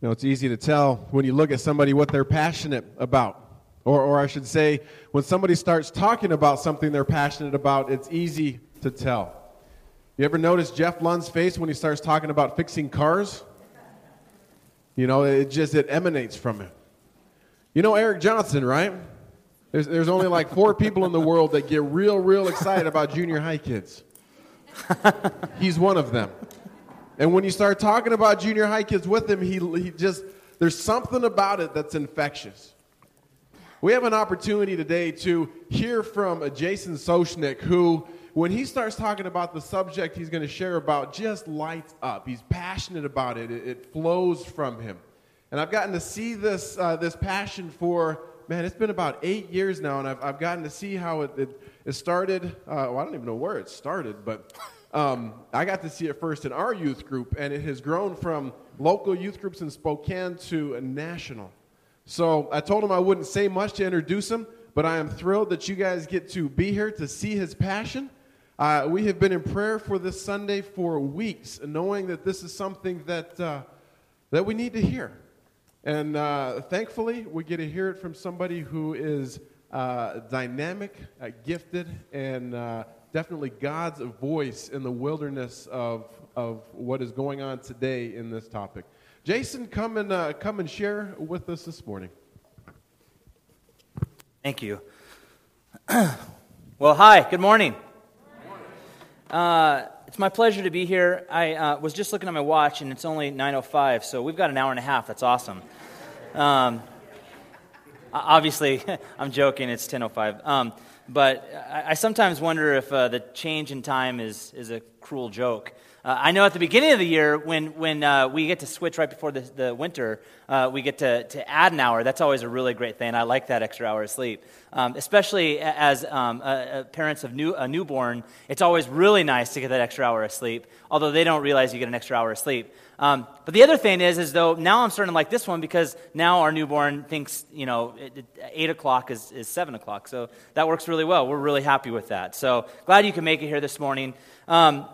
You know, it's easy to tell when you look at somebody what they're passionate about. Or, or I should say, when somebody starts talking about something they're passionate about, it's easy to tell. You ever notice Jeff Lund's face when he starts talking about fixing cars? You know, it just it emanates from him. You know Eric Johnson, right? There's, there's only like four people in the world that get real, real excited about junior high kids. He's one of them. And when you start talking about junior high kids with him, he, he just, there's something about it that's infectious. We have an opportunity today to hear from Jason Soshnick, who, when he starts talking about the subject he's going to share about, just lights up. He's passionate about it, it, it flows from him. And I've gotten to see this, uh, this passion for, man, it's been about eight years now, and I've, I've gotten to see how it, it, it started. Uh, well, I don't even know where it started, but um, I got to see it first in our youth group, and it has grown from local youth groups in Spokane to a national. So I told him I wouldn't say much to introduce him, but I am thrilled that you guys get to be here to see his passion. Uh, we have been in prayer for this Sunday for weeks, knowing that this is something that, uh, that we need to hear. And uh, thankfully, we get to hear it from somebody who is uh, dynamic, uh, gifted, and uh, definitely God's voice in the wilderness of, of what is going on today in this topic. Jason, come and, uh, come and share with us this morning. Thank you. well, hi, good morning. Uh, it's my pleasure to be here. I uh, was just looking at my watch, and it's only 9.05, so we've got an hour and a half. That's awesome. Um, obviously, I'm joking. It's 10.05. Um, but I, I sometimes wonder if uh, the change in time is, is a cruel joke. Uh, I know at the beginning of the year, when, when uh, we get to switch right before the, the winter, uh, we get to, to add an hour. That's always a really great thing. I like that extra hour of sleep. Um, especially as um, parents of new, a newborn, it's always really nice to get that extra hour of sleep, although they don't realize you get an extra hour of sleep. Um, but the other thing is, is though now I'm starting to like this one because now our newborn thinks, you know, it, it, 8 o'clock is, is 7 o'clock. So that works really well. We're really happy with that. So glad you can make it here this morning. Um,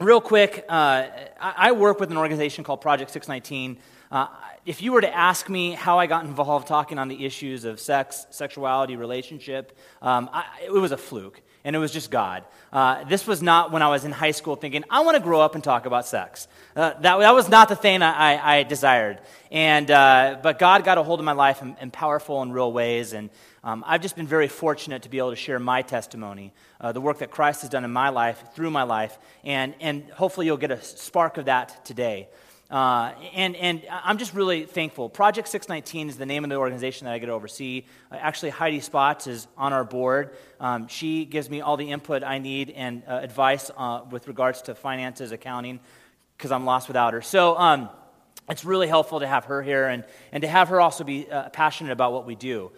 real quick, uh, I, I, work with an organization called Project 619. Uh, if you were to ask me how I got involved talking on the issues of sex, sexuality, relationship, um, I, it was a fluke and it was just God. Uh, this was not when I was in high school thinking, I want to grow up and talk about sex. Uh, that, that was not the thing I, I, desired. And, uh, but God got a hold of my life in, in powerful and real ways. And um, I've just been very fortunate to be able to share my testimony, uh, the work that Christ has done in my life, through my life. And, and hopefully you'll get a spark of that today. Uh, and, and I'm just really thankful. Project 619 is the name of the organization that I get to oversee. Uh, actually, Heidi Spots is on our board. Um, she gives me all the input I need and uh, advice uh, with regards to finances, accounting, because I'm lost without her. So um, it's really helpful to have her here and, and to have her also be uh, passionate about what we do.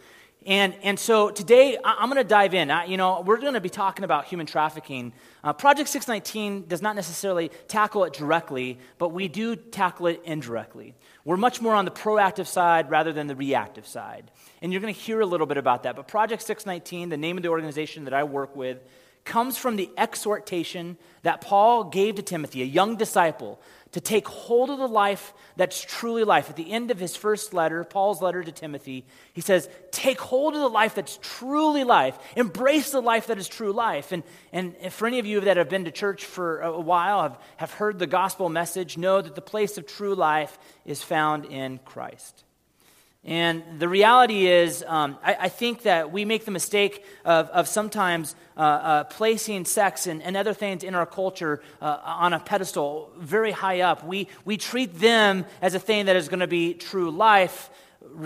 And, and so today I'm going to dive in. I, you know, we're going to be talking about human trafficking. Uh, Project 619 does not necessarily tackle it directly, but we do tackle it indirectly. We're much more on the proactive side rather than the reactive side. And you're going to hear a little bit about that. But Project 619, the name of the organization that I work with, comes from the exhortation that Paul gave to Timothy, a young disciple, to take hold of the life that's truly life. At the end of his first letter, Paul's letter to Timothy, he says, Take hold of the life that's truly life. Embrace the life that is true life. And, and for any of you that have been to church for a while, have, have heard the gospel message, know that the place of true life is found in Christ. And the reality is, um, I, I, think that we make the mistake of, of sometimes uh, uh, placing sex and, and, other things in our culture uh, on a pedestal very high up. We, we treat them as a thing that is going to be true life,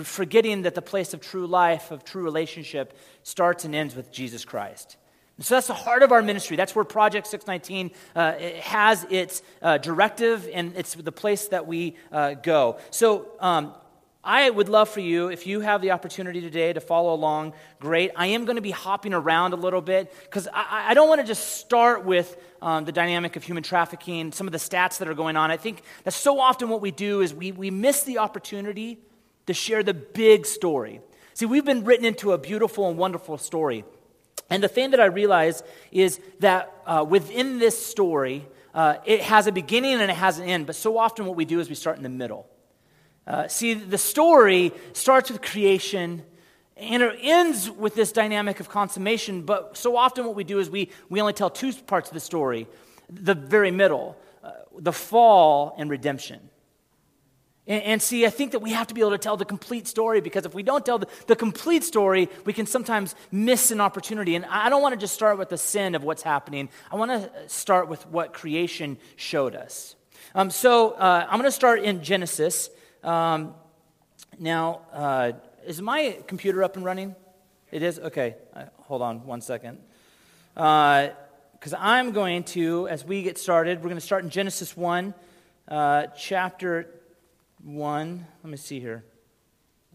forgetting that the place of true life, of true relationship, starts and ends with Jesus Christ. So that's the heart of our ministry. That's where Project 619 uh, has its uh, directive, and it's the place that we uh, go. So, um, I would love for you, if you have the opportunity today to follow along, great. I am going to be hopping around a little bit because I, I, don't want to just start with um, the dynamic of human trafficking, some of the stats that are going on. I think that so often what we do is we, we miss the opportunity to share the big story. See, we've been written into a beautiful and wonderful story. And the thing that I realize is that uh, within this story, uh, it has a beginning and it has an end. But so often what we do is we start in the middle. Uh, see, the story starts with creation and it ends with this dynamic of consummation, but so often what we do is we, we only tell two parts of the story the very middle, uh, the fall and redemption. And, and, see, I think that we have to be able to tell the complete story because if we don't tell the, the complete story, we can sometimes miss an opportunity. And I don't want to just start with the sin of what's happening, I want to start with what creation showed us. Um, so uh, I'm going to start in Genesis. Um, now, uh, is my computer up and running? It is? Okay. Uh, hold on one second. Because uh, I'm going to, as we get started, we're going to start in Genesis 1, uh, chapter 1. Let me see here.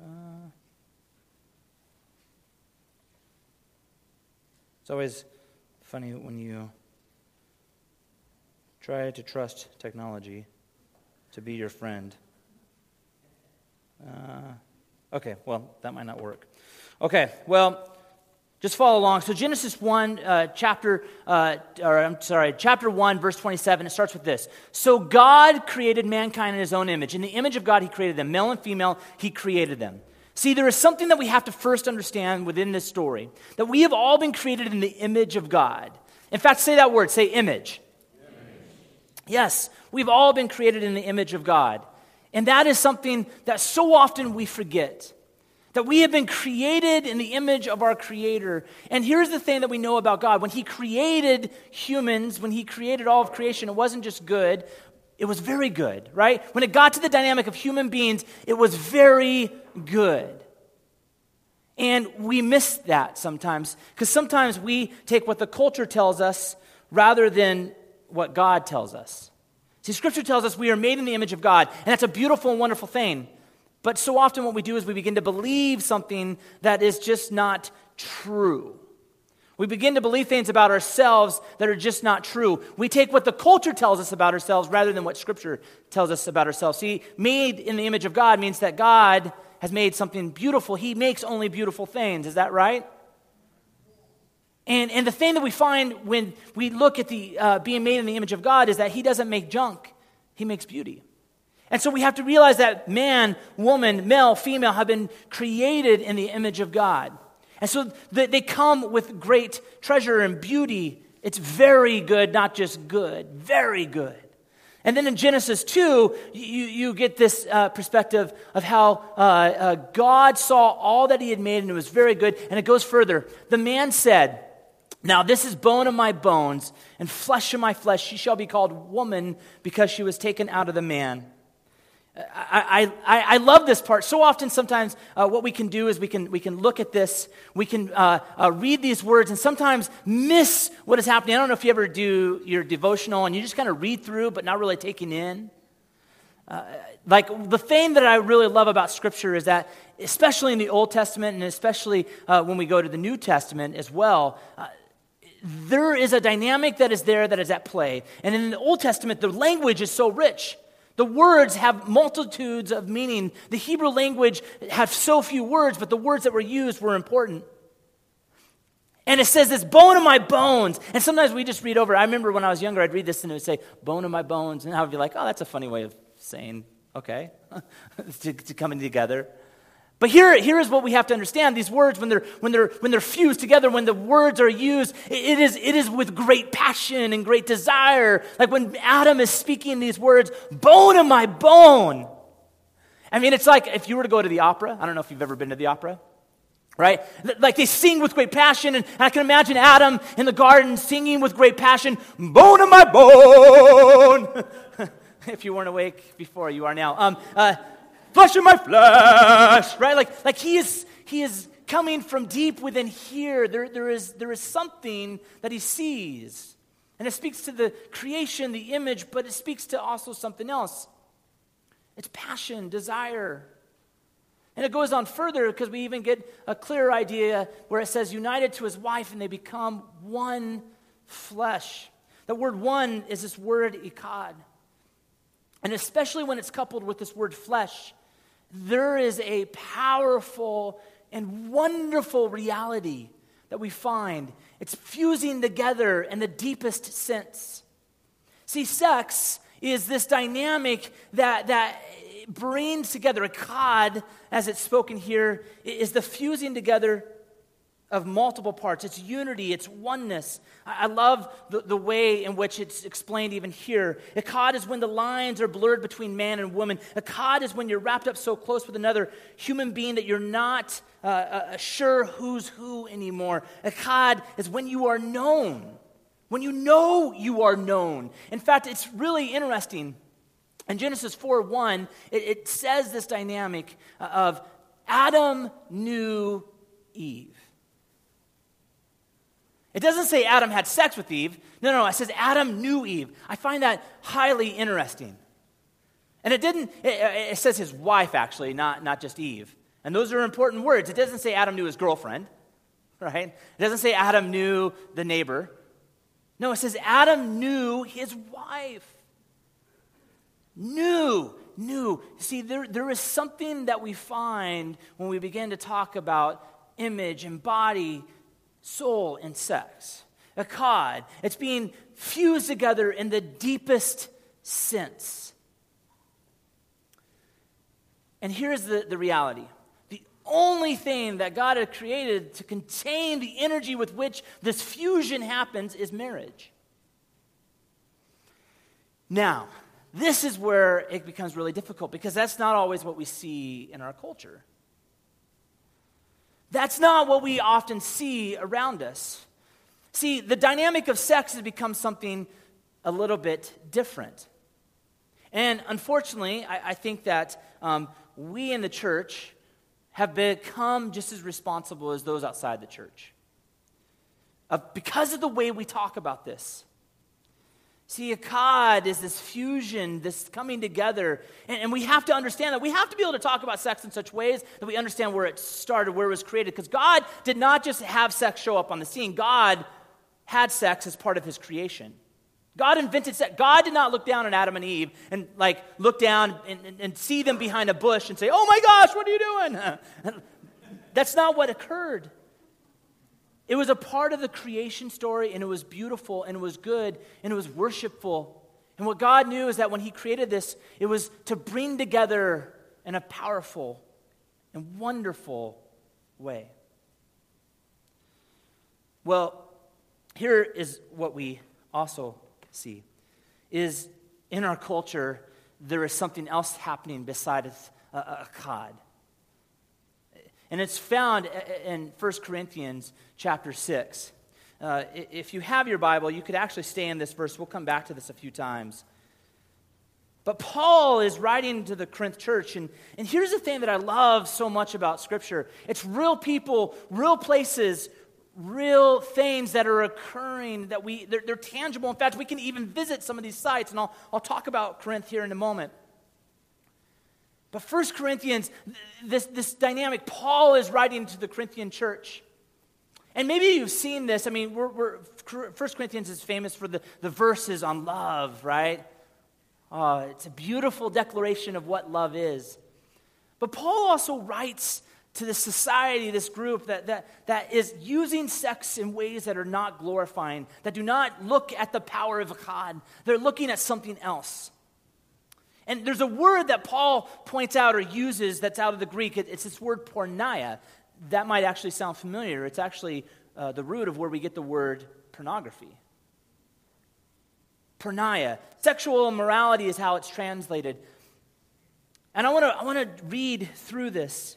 Uh, it's always funny when you try to trust technology to be your friend. Uh, okay, well, that might not work. Okay, well, just follow along. So Genesis 1, uh, chapter, uh, or I'm sorry, chapter 1, verse 27, it starts with this. So God created mankind in his own image. In the image of God, he created them. Male and female, he created them. See, there is something that we have to first understand within this story that we have all been created in the image of God. In fact, say that word, say image. image. Yes, we've all been created in the image of God. And that is something that so often we forget. That we have been created in the image of our Creator. And here's the thing that we know about God when He created humans, when He created all of creation, it wasn't just good, it was very good, right? When it got to the dynamic of human beings, it was very good. And we miss that sometimes because sometimes we take what the culture tells us rather than what God tells us. See, Scripture tells us we are made in the image of God, and that's a beautiful and wonderful thing. But so often, what we do is we begin to believe something that is just not true. We begin to believe things about ourselves that are just not true. We take what the culture tells us about ourselves rather than what Scripture tells us about ourselves. See, made in the image of God means that God has made something beautiful. He makes only beautiful things. Is that right? And, and the thing that we find when we look at the uh, being made in the image of God is that He doesn't make junk, He makes beauty. And so we have to realize that man, woman, male, female have been created in the image of God. And so they come with great treasure and beauty. It's very good, not just good, very good. And then in Genesis 2, you, you get this uh, perspective of how uh, uh, God saw all that he had made and it was very good. And it goes further. The man said, Now this is bone of my bones and flesh of my flesh. She shall be called woman because she was taken out of the man. I, I, I love this part. So often, sometimes, uh, what we can do is we can, we can look at this, we can uh, uh, read these words, and sometimes miss what is happening. I don't know if you ever do your devotional and you just kind of read through, but not really taking in. Uh, like, the thing that I really love about Scripture is that, especially in the Old Testament, and especially uh, when we go to the New Testament as well, uh, there is a dynamic that is there that is at play. And in the Old Testament, the language is so rich. The words have multitudes of meaning. The Hebrew language had so few words, but the words that were used were important. And it says this bone of my bones. And sometimes we just read over. I remember when I was younger, I'd read this and it would say, bone of my bones. And I would be like, oh, that's a funny way of saying, okay, to, to coming together. But here, here is what we have to understand. These words, when they're, when they're, when they're fused together, when the words are used, it is, it is with great passion and great desire. Like when Adam is speaking these words, bone of my bone. I mean, it's like if you were to go to the opera. I don't know if you've ever been to the opera, right? Like they sing with great passion. And I can imagine Adam in the garden singing with great passion, bone of my bone. if you weren't awake before, you are now. Um, uh, flesh of my flesh, right? Like, like he is, he is coming from deep within here. There, there, is, there is something that he sees. And it speaks to the creation, the image, but it speaks to also something else. It's passion, desire. And it goes on further because we even get a clearer idea where it says, united to his wife, and they become one flesh. The word one is this word echad. And especially when it's coupled with this word flesh, there is a powerful and wonderful reality that we find. It's fusing together in the deepest sense. See, sex is this dynamic that, that brings together. Echad, as it's spoken here, is the fusing together of multiple parts. It's unity, it's oneness. I love the, the way in which it's explained even here. Echad is when the lines are blurred between man and woman. Echad is when you're wrapped up so close with another human being that you're not uh, uh, sure who's who anymore. Echad is when you are known, when you know you are known. In fact, it's really interesting. In Genesis 4 1, it, it says this dynamic of Adam knew Eve. It doesn't say Adam had sex with Eve. No, no, no. It says Adam knew Eve. I find that highly interesting. And it didn't, it, it, says his wife, actually, not, not just Eve. And those are important words. It doesn't say Adam knew his girlfriend, right? It doesn't say Adam knew the neighbor. No, it says Adam knew his wife. Knew, knew. See, there, there is something that we find when we begin to talk about image and body soul, and sex. Echad. It's being fused together in the deepest sense. And here's the, the reality the only thing that God had created to contain the energy with which this fusion happens is marriage. Now, this is where it becomes really difficult because that's not always what we see in our culture. That's not what we often see around us. See, the dynamic of sex has become something a little bit different. And unfortunately, I, I think that um, we in the church have become just as responsible as those outside the church. Uh, because of the way we talk about this. See, Echad is this fusion, this coming together. And, and, we have to understand that. We have to be able to talk about sex in such ways that we understand where it started, where it was created. Because God did not just have sex show up on the scene, God had sex as part of his creation. God invented sex. God did not look down at Adam and Eve and like look down and, and, and see them behind a bush and say, Oh my gosh, what are you doing? That's not what occurred. It was a part of the creation story, and it was beautiful, and it was good, and it was worshipful. And what God knew is that when He created this, it was to bring together in a powerful and wonderful way. Well, here is what we also see is in our culture there is something else happening besides a, a, echad. And it's found in 1 Corinthians chapter 6. Uh, if you have your Bible, you could actually stay in this verse. We'll come back to this a few times. But Paul is writing to the Corinth church, and, and here's the thing that I love so much about Scripture it's real people, real places, real things that are occurring that we they're, they're, tangible in fact we can even visit some of these sites and I'll, I'll talk about corinth here in a moment but First Corinthians, this, this dynamic, Paul is writing to the Corinthian church. And maybe you've seen this. I mean, we're, we're, 1 Corinthians is famous for the, the verses on love, right? Oh, it's a beautiful declaration of what love is. But Paul also writes to this society, this group that, that, that is using sex in ways that are not glorifying, that do not look at the power of God. They're looking at something else. And there's a word that Paul points out or uses that's out of the Greek. It's this word porneia. That might actually sound familiar. It's actually uh, the root of where we get the word pornography. Porneia. Sexual immorality is how it's translated. And I want to I wanna read through this.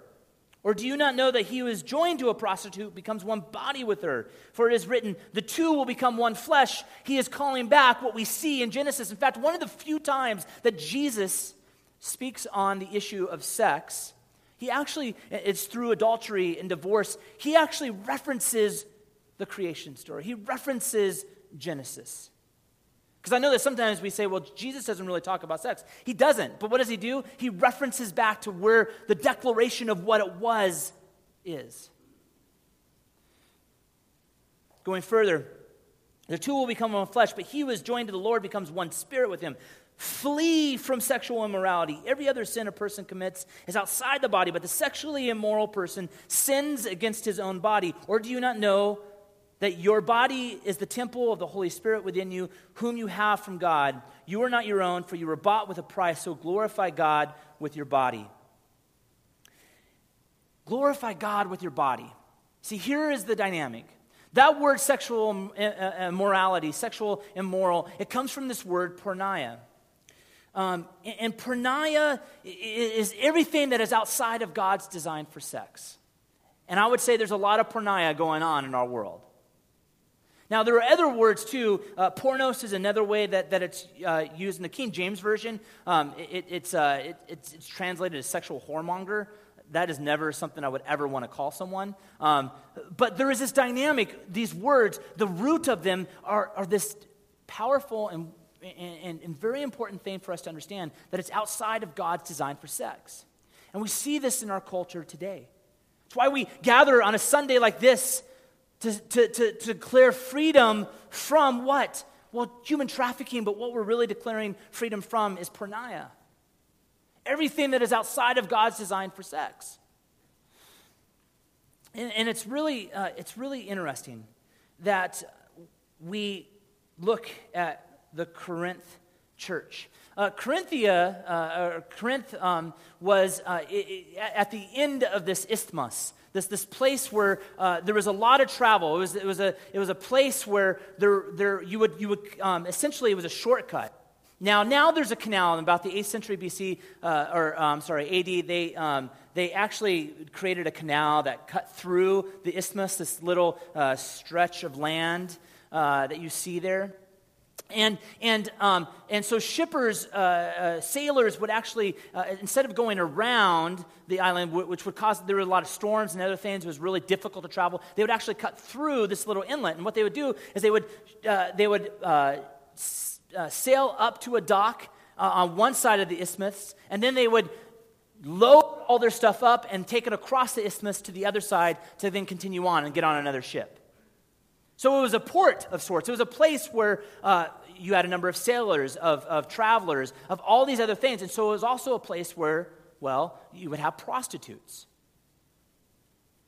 Or do you not know that he who is joined to a prostitute becomes one body with her? For it is written, the two will become one flesh. He is calling back what we see in Genesis. In fact, one of the few times that Jesus speaks on the issue of sex, he actually, it's through adultery and divorce, he actually references the creation story. He references Genesis. Because I know that sometimes we say, well, Jesus doesn't really talk about sex. He doesn't. But what does he do? He references back to where the declaration of what it was is. Going further, the two will become one flesh, but he who is joined to the Lord becomes one spirit with him. Flee from sexual immorality. Every other sin a person commits is outside the body, but the sexually immoral person sins against his own body. Or do you not know that your body is the temple of the Holy Spirit within you, whom you have from God? You are not your own, for you were bought with a price, so glorify God with your body. Glorify God with your body. See, here is the dynamic. That word sexual immorality, sexual immoral, it comes from this word porneia. Um, and porneia is everything that is outside of God's design for sex. And I would say there's a lot of porneia going on in our world. Now, there are other words too. Uh, pornos is another way that, that it's uh, used in the King James Version. Um, it, it's, uh, it, it's, it's, translated as sexual whoremonger. That is never something I would ever want to call someone. Um, but there is this dynamic, these words, the root of them are, are this powerful and and, and, very important thing for us to understand that it's outside of God's design for sex. And we see this in our culture today. It's why we gather on a Sunday like this to, to, to, to declare freedom from what? Well, human trafficking, but what we're really declaring freedom from is porneia. Everything that is outside of God's design for sex. And, and it's, really, uh, it's really interesting that we look at the Corinth church. Uh, Corinthia, uh, or Corinth um, was uh, it, it, at the end of this isthmus, this, this place where uh, there was a lot of travel. It was, it was, a, it was a place where there, there, you would, you would um, essentially, it was a shortcut. Now, now there's a canal in about the 8th century BC, uh, or um, sorry, AD. They, um, they actually created a canal that cut through the isthmus, this little uh, stretch of land that you see there. And, and, um, and so shippers, uh, uh, sailors would actually, uh, instead of going around the island, which would cause, there were a lot of storms and other things, it was really difficult to travel, they would actually cut through this little inlet. And what they would do is they would, uh, they would uh, uh, sail up to a dock on one side of the isthmus, and then they would load all their stuff up and take it across the isthmus to the other side to then continue on and get on another ship. So it was a port of sorts. It was a place where uh, you had a number of sailors, of, of travelers, of all these other things. And so it was also a place where, well, you would have prostitutes.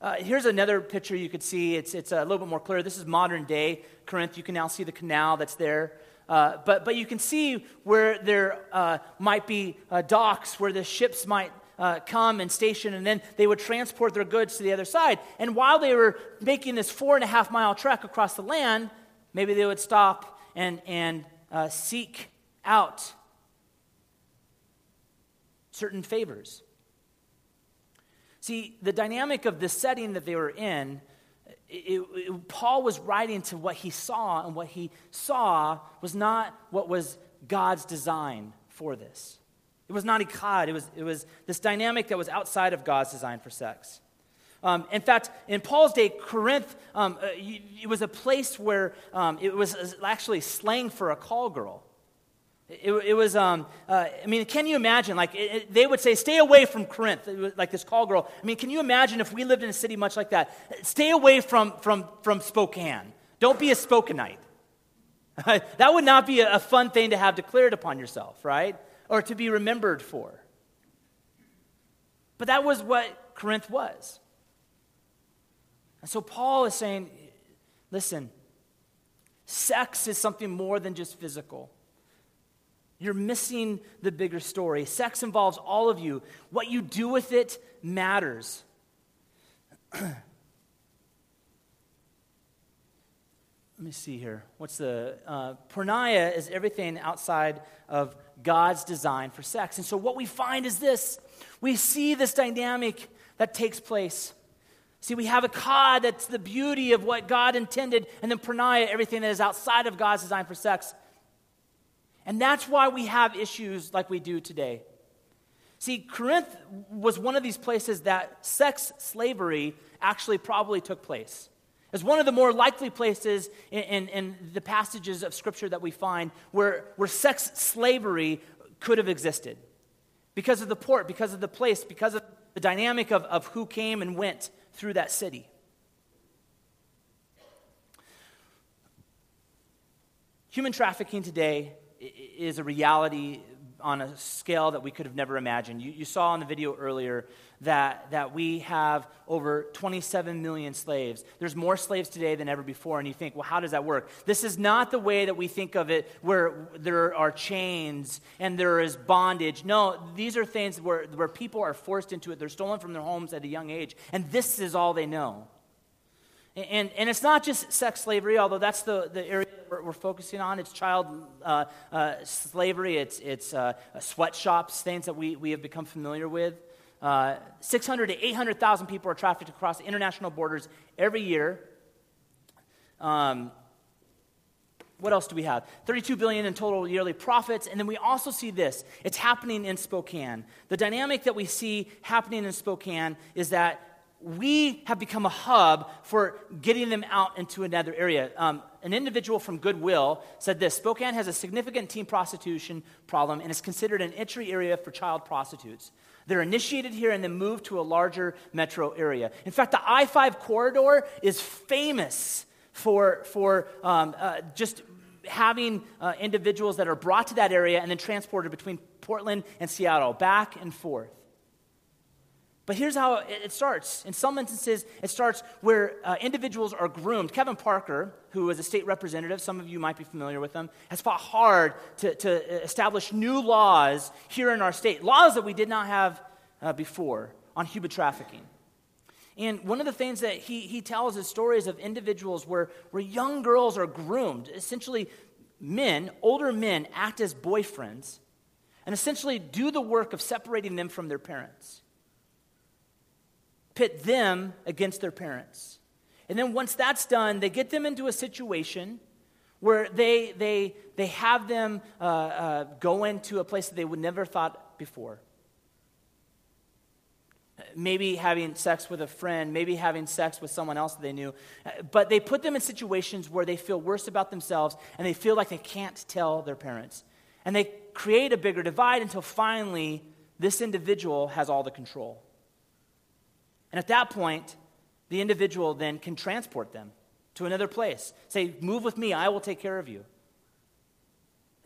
Uh, here's another picture you could see. It's, it's a little bit more clear. This is modern day Corinth. You can now see the canal that's there. Uh, but, but you can see where there uh, might be uh, docks where the ships might uh, come and station, and then they would transport their goods to the other side. And while they were making this four and a half mile trek across the land, maybe they would stop and, and uh, seek out certain favors. See, the dynamic of the setting that they were in, it, it, Paul was writing to what he saw, and what he saw was not what was God's design for this. It was not Echad. It was, it was this dynamic that was outside of God's design for sex. Um, in fact, in Paul's day, Corinth, um, uh, it was a place where um, it was actually slang for a call girl. It, it was, um, uh, I mean, can you imagine? Like, it, it, they would say, stay away from Corinth, like this call girl. I mean, can you imagine if we lived in a city much like that? Stay away from, from, from Spokane. Don't be a Spokanite. that would not be a, a fun thing to have declared upon yourself, right? Or to be remembered for. But that was what Corinth was. And so Paul is saying, listen, sex is something more than just physical. You're missing the bigger story. Sex involves all of you. What you do with it matters. let me see here. What's the uh, porneia is everything outside of God's design for sex. And so what we find is this: we see this dynamic that takes place. See, we have echad that's the beauty of what God intended, and then porneia, everything that is outside of God's design for sex. And that's why we have issues like we do today. See, Corinth was one of these places that sex slavery actually probably took place. As one of the more likely places in, in, in, the passages of Scripture that we find where, where sex slavery could have existed. Because of the port, because of the place, because of the dynamic of, of who came and went through that city. Human trafficking today is a reality on a scale that we could have never imagined. You, you, saw in the video earlier that, that we have over 27 million slaves. There's more slaves today than ever before, and you think, well, how does that work? This is not the way that we think of it, where there are chains and there is bondage. No, these are things where, where people are forced into it. They're stolen from their homes at a young age, and this is all they know. And, and it's not just sex slavery, although that's the, the area we're, we're focusing on. It's child uh, uh, slavery, it's, it's uh, sweatshops, things that we, we have become familiar with. Uh, 600 to 800,000 people are trafficked across international borders every year. Um, what else do we have 32 billion in total yearly profits and then we also see this it's happening in spokane the dynamic that we see happening in spokane is that we have become a hub for getting them out into another area. Um, an individual from Goodwill said this Spokane has a significant teen prostitution problem and is considered an entry area for child prostitutes. They're initiated here and then moved to a larger metro area. In fact, the I 5 corridor is famous for, for um, uh, just having uh, individuals that are brought to that area and then transported between Portland and Seattle, back and forth. But here's how it starts. In some instances, it starts where uh, individuals are groomed. Kevin Parker, who is a state representative, some of you might be familiar with him, has fought hard to, to establish new laws here in our state, laws that we did not have uh, before on human trafficking. And one of the things that he, he tells is stories of individuals where, where young girls are groomed. Essentially, men, older men, act as boyfriends and essentially do the work of separating them from their parents pit them against their parents. And then once that's done, they get them into a situation where they, they, they have them uh, uh, go into a place that they would never thought before. Maybe having sex with a friend, maybe having sex with someone else that they knew. But they put them in situations where they feel worse about themselves and they feel like they can't tell their parents. And they create a bigger divide until finally this individual has all the control. And at that point, the individual then can transport them to another place. Say, Move with me, I will take care of you.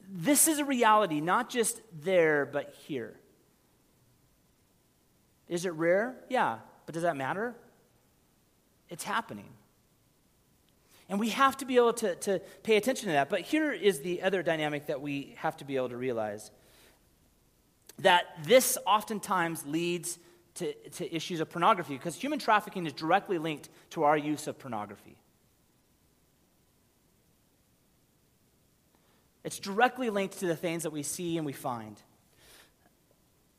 This is a reality, not just there, but here. Is it rare? Yeah. But does that matter? It's happening. And we have to be able to, to pay attention to that. But here is the other dynamic that we have to be able to realize that this oftentimes leads to, to issues of pornography because human trafficking is directly linked to our use of pornography. It's directly linked to the things that we see and we find.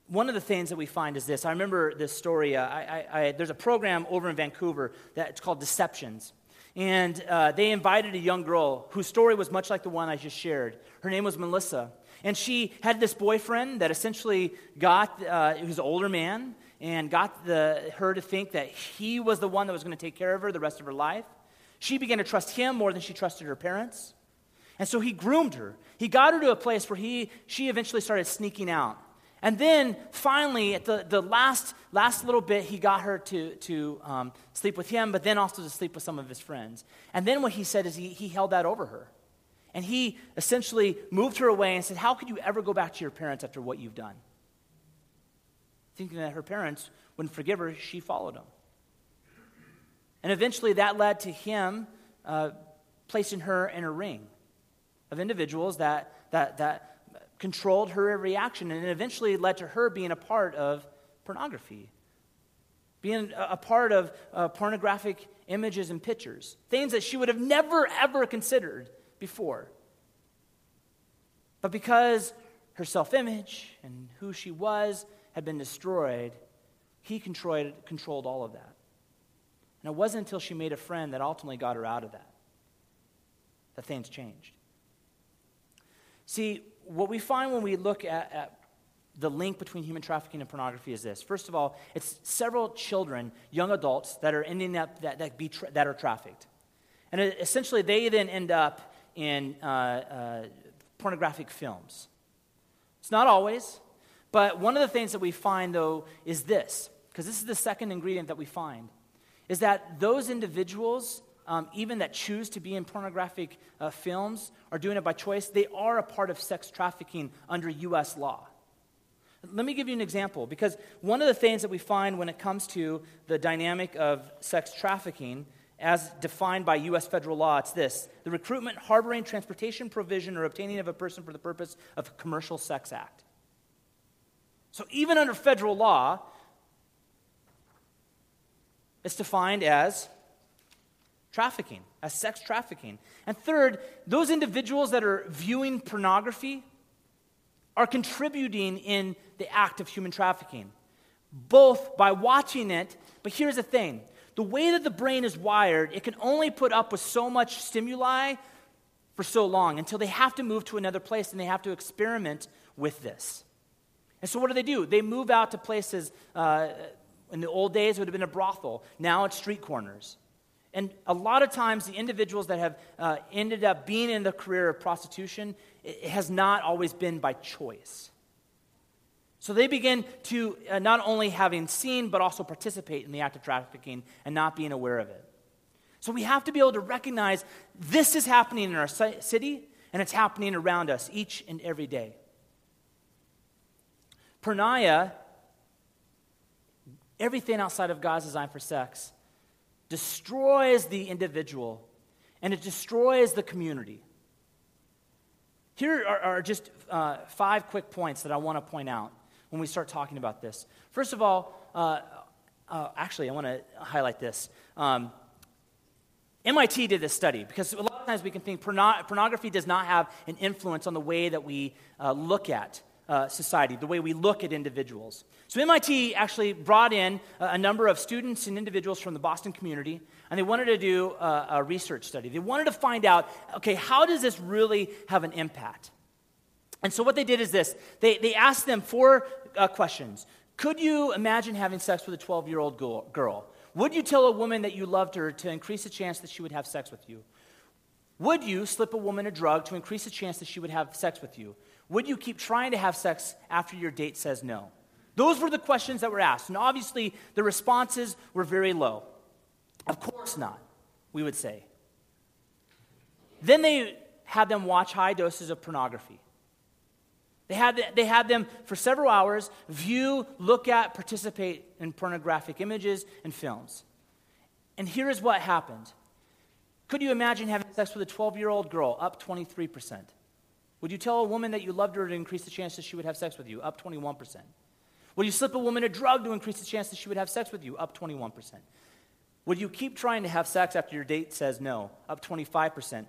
One of the things that we find is this. I remember this story. Uh, I, I, I, there's a program over in Vancouver that's called Deceptions. And uh, they invited a young girl whose story was much like the one I just shared. Her name was Melissa. And she had this boyfriend that essentially got, uh, he was an older man, and got the, her to think that he was the one that was going to take care of her the rest of her life. She began to trust him more than she trusted her parents. And so he groomed her. He got her to a place where he, she eventually started sneaking out. And then finally, at the, the last, last little bit, he got her to, to um, sleep with him, but then also to sleep with some of his friends. And then what he said is he, he held that over her. And he essentially moved her away and said, How could you ever go back to your parents after what you've done? Thinking that her parents wouldn't forgive her, she followed him. And eventually that led to him uh, placing her in a ring of individuals that, that, that controlled her every action. and it eventually led to her being a part of pornography, being a part of uh, pornographic images and pictures, things that she would have never, ever considered before. But because her self image and who she was had been destroyed, he controlled, controlled all of that. And it wasn't until she made a friend that ultimately got her out of that that things changed. See, what we find when we look at, at the link between human trafficking and pornography is this. First of all, it's several children, young adults, that are ending up that, that, be tra- that are trafficked. And essentially, they then end up in uh, uh, pornographic films. It's not always, but one of the things that we find, though, is this, because this is the second ingredient that we find, is that those individuals, um, even that choose to be in pornographic uh, films, are doing it by choice. They are a part of sex trafficking under U.S. law. Let me give you an example, because one of the things that we find when it comes to the dynamic of sex trafficking, as defined by U.S. federal law, it's this the recruitment, harboring, transportation, provision, or obtaining of a person for the purpose of a commercial sex act. So even under federal law, it's defined as trafficking, as sex trafficking. And third, those individuals that are viewing pornography are contributing in the act of human trafficking, both by watching it, but here's the thing the way that the brain is wired, it can only put up with so much stimuli for so long until they have to move to another place and they have to experiment with this. And so, what do they do? They move out to places. Uh, in the old days, it would have been a brothel. Now it's street corners. And a lot of times, the individuals that have uh, ended up being in the career of prostitution, it has not always been by choice. So they begin to uh, not only having seen, but also participate in the act of trafficking and not being aware of it. So we have to be able to recognize this is happening in our city and it's happening around us each and every day. Porneia, everything outside of God's design for sex, destroys the individual and it destroys the community. Here are, are just uh, five quick points that I want to point out when we start talking about this. First of all, uh, uh, actually, I want to highlight this. Um, MIT did this study because a lot of times we can think porno- pornography does not have an influence on the way that we uh, look at uh, society, the way we look at individuals. So, MIT actually brought in a, a, number of students and individuals from the Boston community, and they wanted to do a, a research study. They wanted to find out okay, how does this really have an impact? And so, what they did is this they, they asked them four uh, questions. Could you imagine having sex with a 12 year old girl? Would you tell a woman that you loved her to increase the chance that she would have sex with you? Would you slip a woman a drug to increase the chance that she would have sex with you? Would you keep trying to have sex after your date says no? Those were the questions that were asked. And obviously, the responses were very low. Of course not, we would say. Then they had them watch high doses of pornography. They had, they had them for several hours view, look at, participate in pornographic images and films. And here is what happened. Could you imagine having sex with a 12 year old girl? Up 23%. Would you tell a woman that you loved her to increase the chance that she would have sex with you? Up 21%. Would you slip a woman a drug to increase the chance that she would have sex with you? Up 21%. Would you keep trying to have sex after your date says no? Up 25%.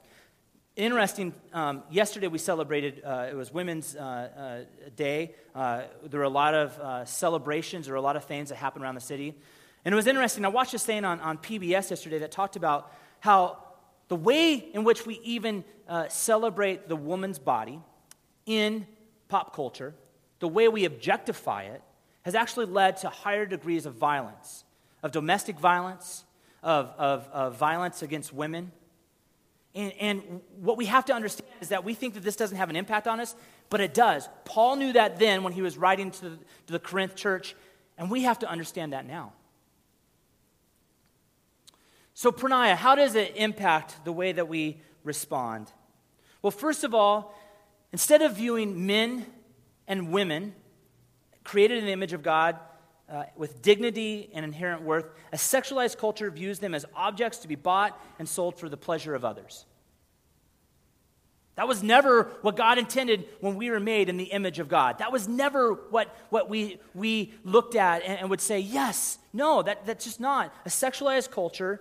Interesting, um, yesterday we celebrated, uh, it was Women's uh, uh, Day. Uh, there were a lot of uh, celebrations, there were a lot of things that happened around the city. And it was interesting. I watched this thing on, on PBS yesterday that talked about how the way in which we even uh, celebrate the woman's body in pop culture, the way we objectify it, has actually led to higher degrees of violence, of domestic violence, of, of, of violence against women. And, and, what we have to understand is that we think that this doesn't have an impact on us, but it does. Paul knew that then when he was writing to the, to the Corinth church, and we have to understand that now. So, Porneia, how does it impact the way that we respond? Well, first of all, instead of viewing men and women created in the image of God uh, with dignity and inherent worth, a sexualized culture views them as objects to be bought and sold for the pleasure of others. That was never what God intended when we were made in the image of God. That was never what, what we, we looked at and, and would say, yes, no, that, that's just not. A sexualized culture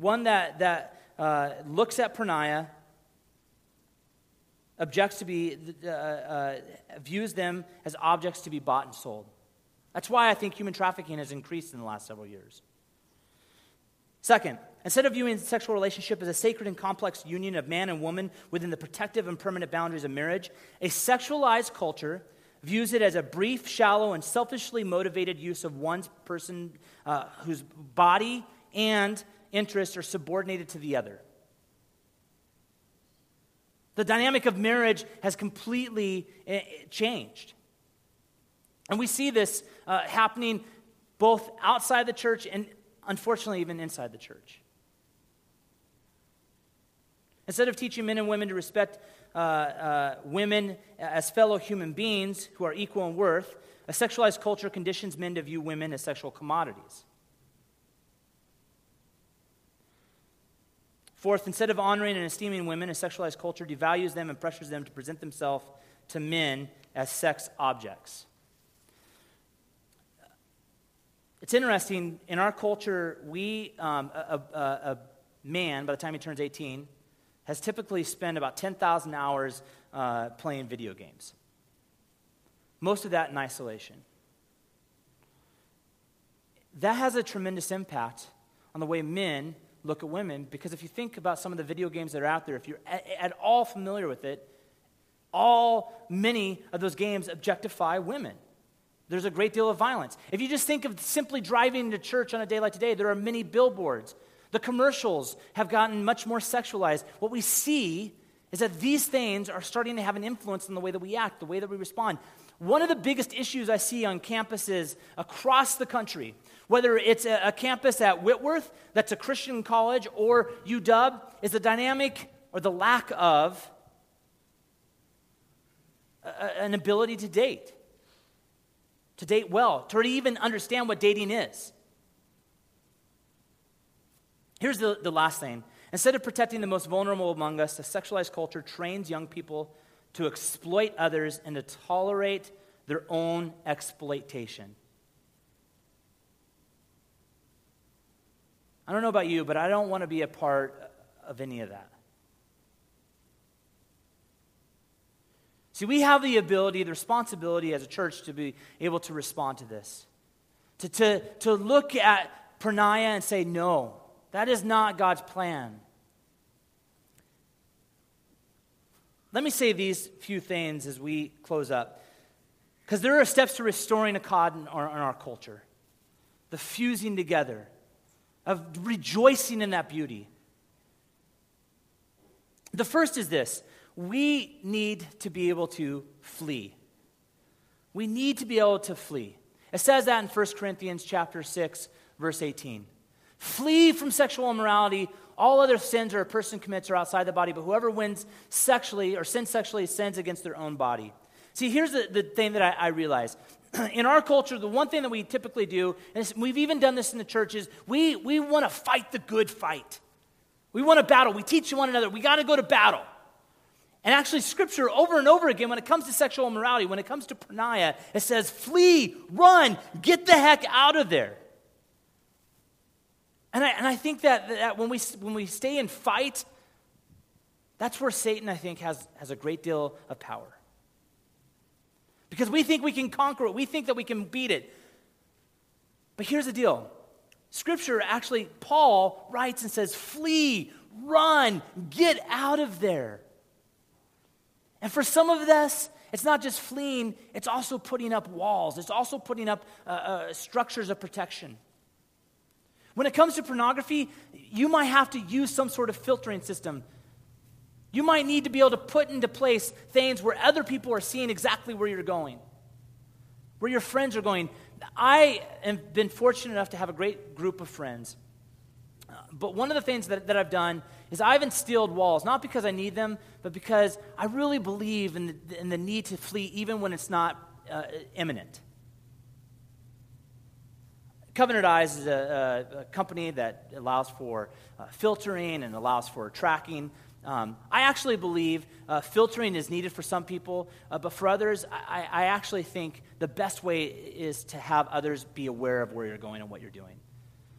one that, that uh, looks at porneia, objects to be, uh, uh, views them as objects to be bought and sold. That's why I think human trafficking has increased in the last several years. Second, instead of viewing sexual relationship as a sacred and complex union of man and woman within the protective and permanent boundaries of marriage, a sexualized culture views it as a brief, shallow, and selfishly motivated use of one's person uh, whose body and interests are subordinated to the other. The dynamic of marriage has completely eh, changed. And we see this uh, happening both outside the church and unfortunately even inside the church. Instead of teaching men and women to respect uh, uh, women as fellow human beings who are equal in worth, a sexualized culture conditions men to view women as sexual commodities. Fourth, instead of honoring and esteeming women, a sexualized culture devalues them and pressures them to present themselves to men as sex objects. It's interesting, in our culture, we, um, a, a, a, man, by the time he turns 18, has typically spent about 10,000 hours uh, playing video games. Most of that in isolation. That has a tremendous impact on the way men look at women because if you think about some of the video games that are out there, if you're at, all familiar with it, all many of those games objectify women. There's a great deal of violence. If you just think of simply driving to church on a day like today, there are many billboards. The commercials have gotten much more sexualized. What we see is that these things are starting to have an influence on the way that we act, the way that we respond. One of the biggest issues I see on campuses across the country whether it's a, a campus at Whitworth, that's a Christian college, or UW, is the dynamic or the lack of a, an ability to date, to date well, to even understand what dating is. Here's the, the last thing. Instead of protecting the most vulnerable among us, a sexualized culture trains young people to exploit others and to tolerate their own exploitation. I don't know about you, but I don't want to be a part of any of that. See, we have the ability, the responsibility as a church to be able to respond to this. To, to, to look at porneia and say, no, that is not God's plan. Let me say these few things as we close up. Because there are steps to restoring echad in our, in our culture, the fusing together of rejoicing in that beauty. The first is this we need to be able to flee. We need to be able to flee. It says that in 1 Corinthians chapter 6 verse 18. Flee from sexual immorality. All other sins or a person commits are outside the body, but whoever wins sexually or sins sexually sins against their own body. See, here's the, the thing that I, I realize. in our culture, the one thing that we typically do, and we've even done this in the churches, we, we want to fight the good fight. We want to battle. We teach one another. We got to go to battle. And actually, scripture over and over again, when it comes to sexual immorality, when it comes to porneia, it says, flee, run, get the heck out of there. And I, and I think that, that when, we, when we stay and fight, that's where Satan, I think, has, has a great deal of power because we think we can conquer it, we think that we can beat it. But here's the deal Scripture actually, Paul writes and says, flee, run, get out of there. And for some of us, it's not just fleeing, it's also putting up walls, it's also putting up uh, uh, structures of protection. When it comes to pornography, you might have to use some sort of filtering system you might need to be able to put into place things where other people are seeing exactly where you're going, where your friends are going. I have been fortunate enough to have a great group of friends. But one of the things that, that I've done is I've instilled walls, not because I need them, but because I really believe in the, in the need to flee even when it's not uh, imminent. Covenant Eyes is a, a, a company that allows for uh, filtering and allows for tracking um, I actually believe uh, filtering is needed for some people, uh, but for others, I, I, actually think the best way is to have others be aware of where you're going and what you're doing.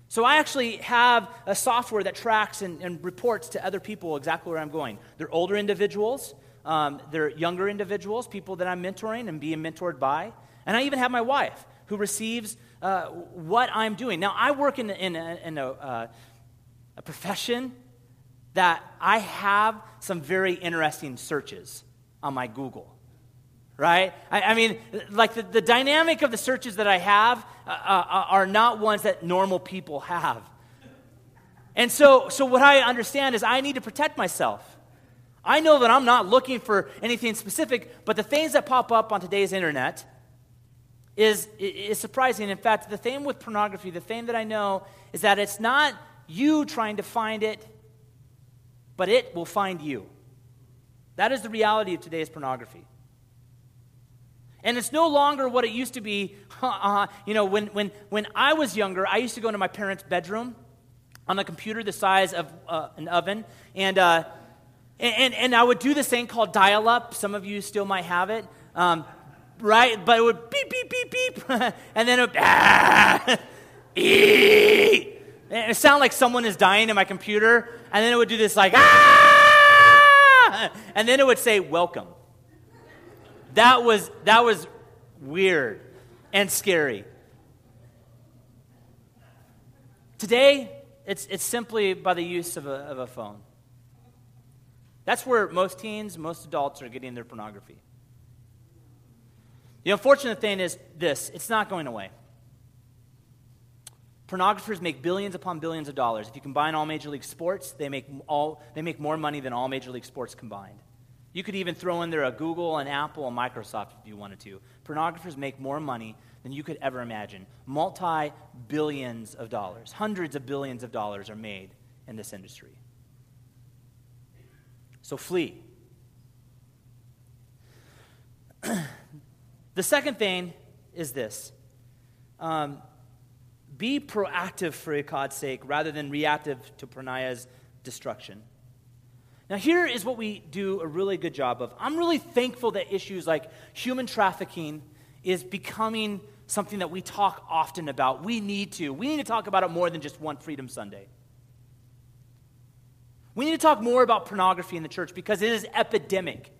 So I actually have a software that tracks and, and reports to other people exactly where I'm going. They're older individuals, um, they're younger individuals, people that I'm mentoring and being mentored by. And I even have my wife who receives uh, what I'm doing. Now, I work in, in, a, in a, uh, a profession that I have some very interesting searches on my Google. Right? I, I mean, like the, the, dynamic of the searches that I have uh, uh, are not ones that normal people have. And so, so what I understand is I need to protect myself. I know that I'm not looking for anything specific, but the things that pop up on today's internet is, is surprising. In fact, the thing with pornography, the thing that I know is that it's not you trying to find it, but it will find you. That is the reality of today's pornography. And it's no longer what it used to be. Uh, you know, when, when, when I was younger, I used to go into my parents' bedroom on a computer the size of uh, an oven, and, uh, and, and I would do this thing called dial up. Some of you still might have it. Um, right? But it would beep, beep, beep, beep. and then it would, ah, it sounded like someone is dying in my computer. And then it would do this, like, ah! And then it would say, welcome. That was, that was weird and scary. Today, it's, it's simply by the use of a, of a phone. That's where most teens, most adults are getting their pornography. The unfortunate thing is this it's not going away. Pornographers make billions upon billions of dollars. If you combine all major league sports, they make, all, they make more money than all major league sports combined. You could even throw in there a Google, an Apple, a Microsoft if you wanted to. Pornographers make more money than you could ever imagine. Multi billions of dollars, hundreds of billions of dollars are made in this industry. So flee. the second thing is this um, be proactive for God's sake rather than reactive to porneia's destruction. Now, here is what we do a really good job of. I'm really thankful that issues like human trafficking is becoming something that we talk often about. We need to. We need to talk about it more than just one Freedom Sunday. We need to talk more about pornography in the church because it is epidemic.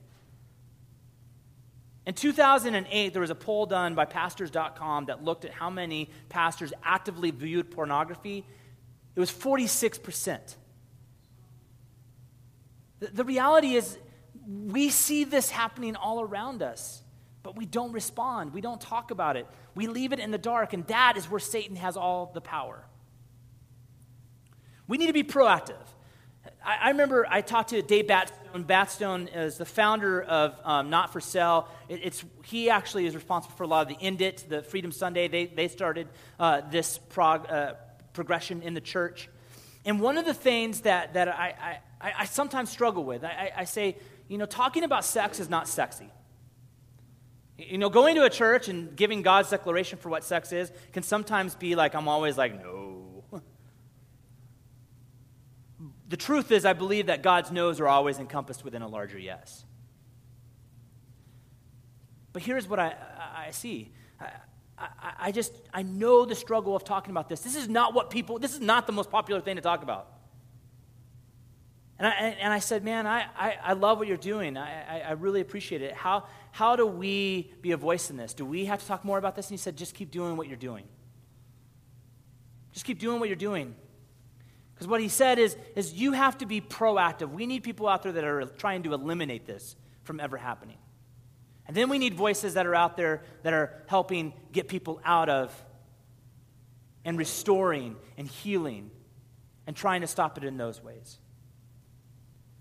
In 2008, there was a poll done by pastors.com that looked at how many pastors actively viewed pornography. It was 46%. The, the reality is, we see this happening all around us, but we don't respond. We don't talk about it. We leave it in the dark, and that is where Satan has all the power. We need to be proactive. I, I remember I talked to Dave Batstone. Batstone is the founder of um, Not for Sale. It, it's, he actually is responsible for a lot of the Indit, the Freedom Sunday. They, they started uh, this prog, uh, progression in the church. And one of the things that, that I, I, I sometimes struggle with, I, I say, you know, talking about sex is not sexy. You know, going to a church and giving God's declaration for what sex is can sometimes be like, I'm always like, no. The truth is, I believe that God's no's are always encompassed within a larger yes. But here's what I, I see. I, I, I just, I know the struggle of talking about this. This is not what people, this is not the most popular thing to talk about. And I, and I said, man, I, I, I love what you're doing. I, I, really appreciate it. How, how do we be a voice in this? Do we have to talk more about this? And he said, just keep doing what you're doing. Just keep doing what you're doing. Because what he said is, is you have to be proactive. We need people out there that are trying to eliminate this from ever happening. And then we need voices that are out there that are helping get people out of and restoring and healing and trying to stop it in those ways.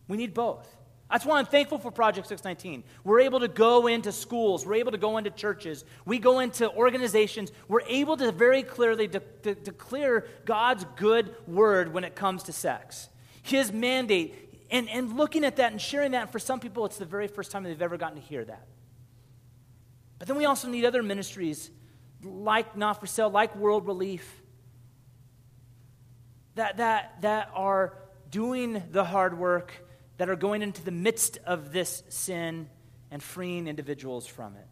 We need both. That's why I'm thankful for Project 619. We're able to go into schools, we're able to go into churches, we go into organizations, we're able to very clearly de- de- declare God's good word when it comes to sex. His mandate, and, and looking at that and sharing that, and for some people, it's the very first time they've ever gotten to hear that. But then we also need other ministries like Not for Sale, like World Relief, that, that, that are doing the hard work that are going into the midst of this sin and freeing individuals from it.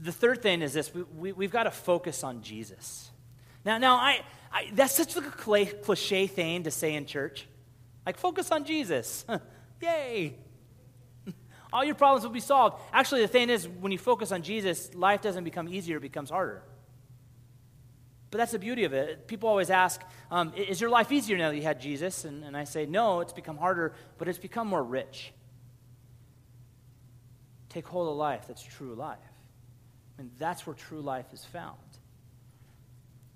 The third thing is this we, we, have got to focus on Jesus. Now, now I, I, that's such a cliche thing to say in church. Like, focus on Jesus. Yay! All your problems will be solved. Actually, the thing is, when you focus on Jesus, life doesn't become easier, it becomes harder. But that's the beauty of it. People always ask, um, Is your life easier now that you had Jesus? And, and I say, No, it's become harder, but it's become more rich. Take hold of life that's true life. And that's where true life is found.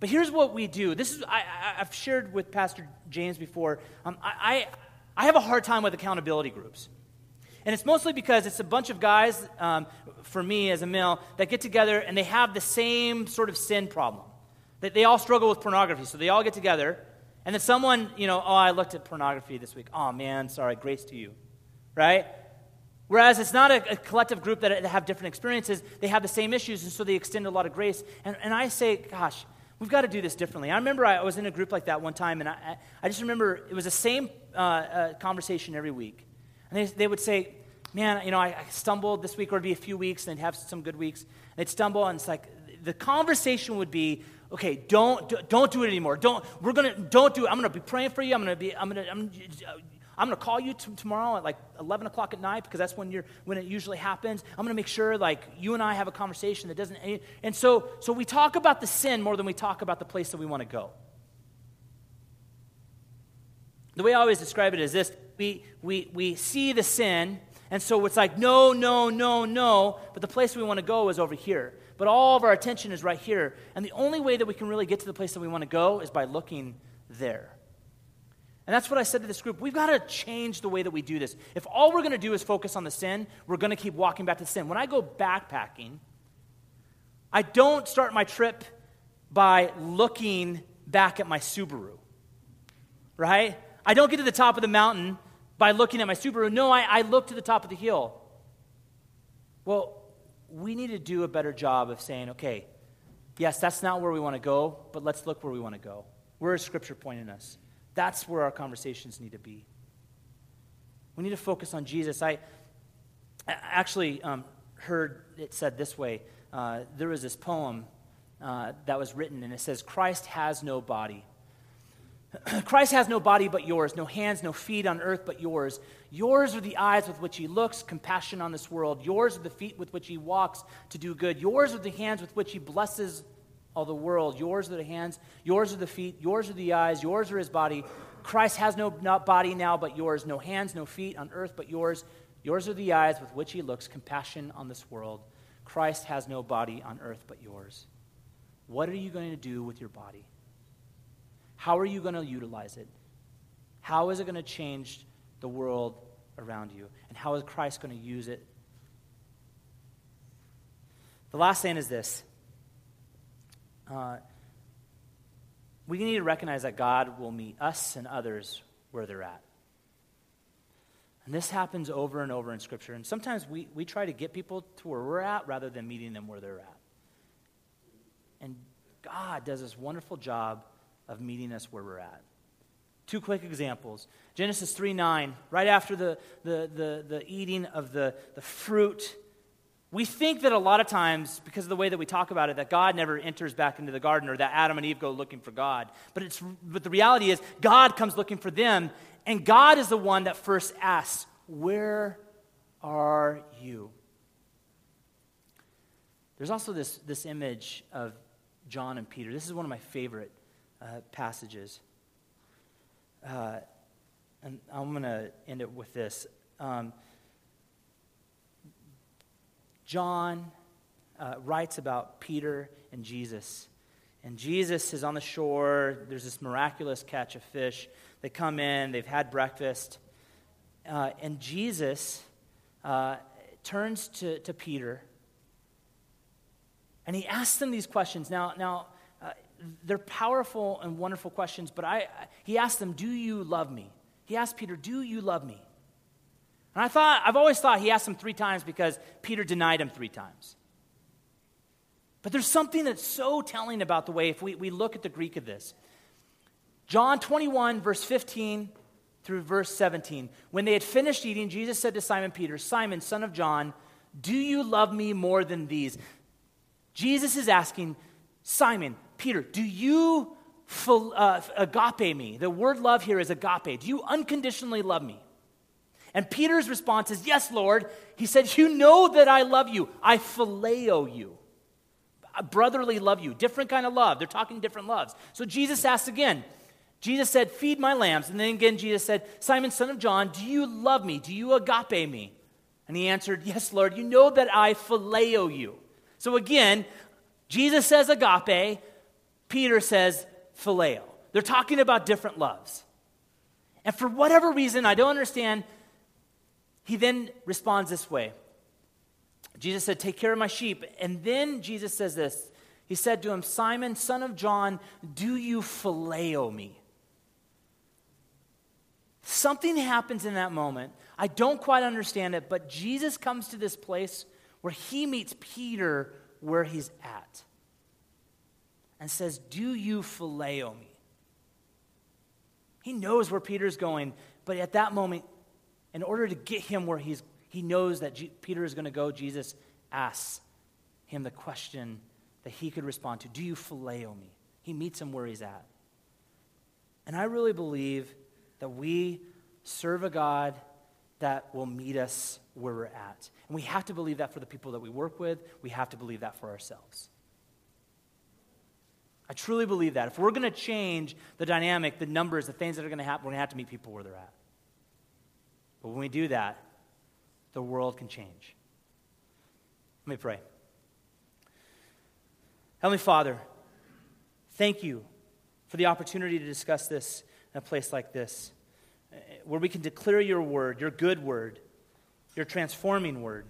But here's what we do. This is I, have shared with Pastor James before. Um, I, I, I have a hard time with accountability groups. And it's mostly because it's a bunch of guys, um, for me as a male, that get together and they have the same sort of sin problem. That they all struggle with pornography. So they all get together. And then someone, you know, oh, I looked at pornography this week. Oh, man, sorry, grace to you. Right? Whereas it's not a, a collective group that have different experiences, they have the same issues, and so they extend a lot of grace. And, and I say, gosh, we've got to do this differently. I remember I was in a group like that one time, and I, I just remember it was the same uh, uh, conversation every week. And they, they would say, man, you know, I, I, stumbled this week, or it'd be a few weeks, and they'd have some good weeks. And they'd stumble, and it's like the conversation would be, okay, don't, don't do it anymore. Don't, we're gonna, don't do it. I'm gonna be praying for you. I'm gonna be, I'm gonna, I'm, I'm to call you t- tomorrow at like 11 o'clock at night because that's when, you're, when it usually happens. I'm to make sure like you and I have a conversation that doesn't. And so, so we talk about the sin more than we talk about the place that we want to go. The way I always describe it is this we, we, we see the sin, and so it's like, no, no, no, no, but the place we want to go is over here. But all of our attention is right here. And the only way that we can really get to the place that we want to go is by looking there. And that's what I said to this group. We've got to change the way that we do this. If all we're going to do is focus on the sin, we're going to keep walking back to sin. When I go backpacking, I don't start my trip by looking back at my Subaru, right? I don't get to the top of the mountain by looking at my Subaru. No, I, I look to the top of the hill. Well, we need to do a better job of saying, okay, yes, that's not where we want to go, but let's look where we want to go. Where is Scripture pointing us? That's where our conversations need to be. We need to focus on Jesus. I actually um, heard it said this way uh, there was this poem uh, that was written, and it says, Christ has no body. Christ has no body but yours, no hands, no feet on earth but yours. Yours are the eyes with which he looks, compassion on this world. Yours are the feet with which he walks to do good. Yours are the hands with which he blesses all the world. Yours are the hands, yours are the feet, yours are the eyes, yours are his body. Christ has no body now but yours, no hands, no feet on earth but yours. Yours are the eyes with which he looks, compassion on this world. Christ has no body on earth but yours. What are you going to do with your body? How are you going to utilize it? How is it going to change the world around you? And how is Christ going to use it? The last thing is this uh, we need to recognize that God will meet us and others where they're at. And this happens over and over in Scripture. And sometimes we, we try to get people to where we're at rather than meeting them where they're at. And God does this wonderful job of meeting us where we're at. Two quick examples. Genesis 3 9, right after the, the, the, the eating of the, the fruit we think that a lot of times, because of the way that we talk about it, that God never enters back into the garden or that Adam and Eve go looking for God. But, it's, but the reality is, God comes looking for them, and God is the one that first asks, Where are you? There's also this, this image of John and Peter. This is one of my favorite uh, passages. Uh, and I'm going to end it with this. Um, John uh, writes about Peter and Jesus. And Jesus is on the shore. There's this miraculous catch of fish. They come in, they've had breakfast. Uh, and Jesus uh, turns to, to Peter and he asks them these questions. Now, now they're powerful and wonderful questions, but I, he asked them, Do you love me? He asked Peter, Do you love me? And I thought, I've always thought he asked him three times because Peter denied him three times. But there's something that's so telling about the way, if we, we look at the Greek of this. John 21, verse 15 through verse 17. When they had finished eating, Jesus said to Simon Peter, Simon, son of John, do you love me more than these? Jesus is asking, Simon, Peter, do you uh, agape me? The word love here is agape. Do you unconditionally love me? And Peter's response is, Yes, Lord. He said, You know that I love you. I phileo you. Brotherly love you. Different kind of love. They're talking different loves. So Jesus asked again. Jesus said, Feed my lambs. And then again, Jesus said, Simon, son of John, do you love me? Do you agape me? And he answered, Yes, Lord. You know that I phileo you. So again, Jesus says agape. Peter says phileo. They're talking about different loves. And for whatever reason, I don't understand, he then responds this way. Jesus said, Take care of my sheep. And then Jesus says this He said to him, Simon, son of John, do you phileo me? Something happens in that moment. I don't quite understand it, but Jesus comes to this place where he meets Peter where he's at and says, Do you phileo me? He knows where Peter's going, but at that moment, in order to get him where he's, he knows that G- Peter is going to go, Jesus asks him the question that he could respond to Do you phileo me? He meets him where he's at. And I really believe that we serve a God that will meet us where we're at. And we have to believe that for the people that we work with, we have to believe that for ourselves. I truly believe that. If we're going to change the dynamic, the numbers, the things that are going to happen, we're going to have to meet people where they're at. But when we do that, the world can change. Let me pray. Heavenly Father, thank you for the opportunity to discuss this in a place like this, eh, where we can declare your word, your good word, your transforming word,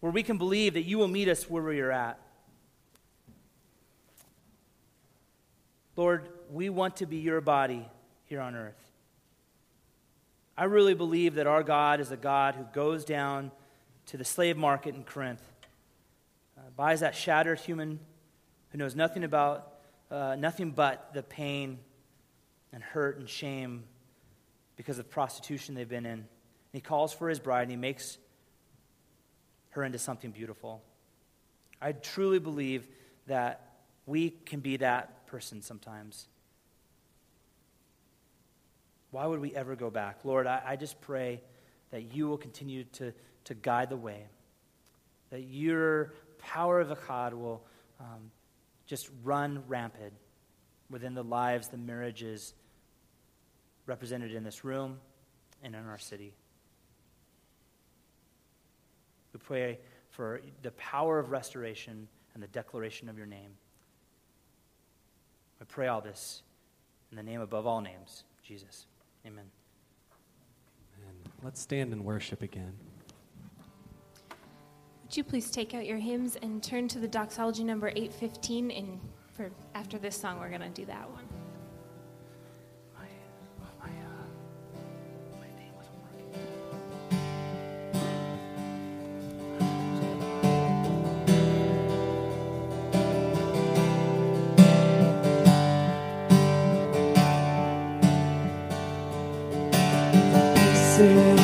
where we can believe that you will meet us where we are at. Lord, we want to be your body here on earth. I really believe that our God is a God who goes down to the slave market in Corinth, uh, buys that shattered human who knows nothing about, uh, nothing but the pain and hurt and shame because of prostitution they've been in. And he calls for his bride and he makes her into something beautiful. I truly believe that we can be that person sometimes. Why would we ever go back? Lord, I, I just pray that you will continue to, to guide the way, that your power of Echad will um, just run rampant within the lives, the marriages represented in this room and in our city. We pray for the power of restoration and the declaration of your name. I pray all this in the name above all names, Jesus. Amen. And let's stand and worship again. Would you please take out your hymns and turn to the doxology number 815 and for after this song we're going to do that one. That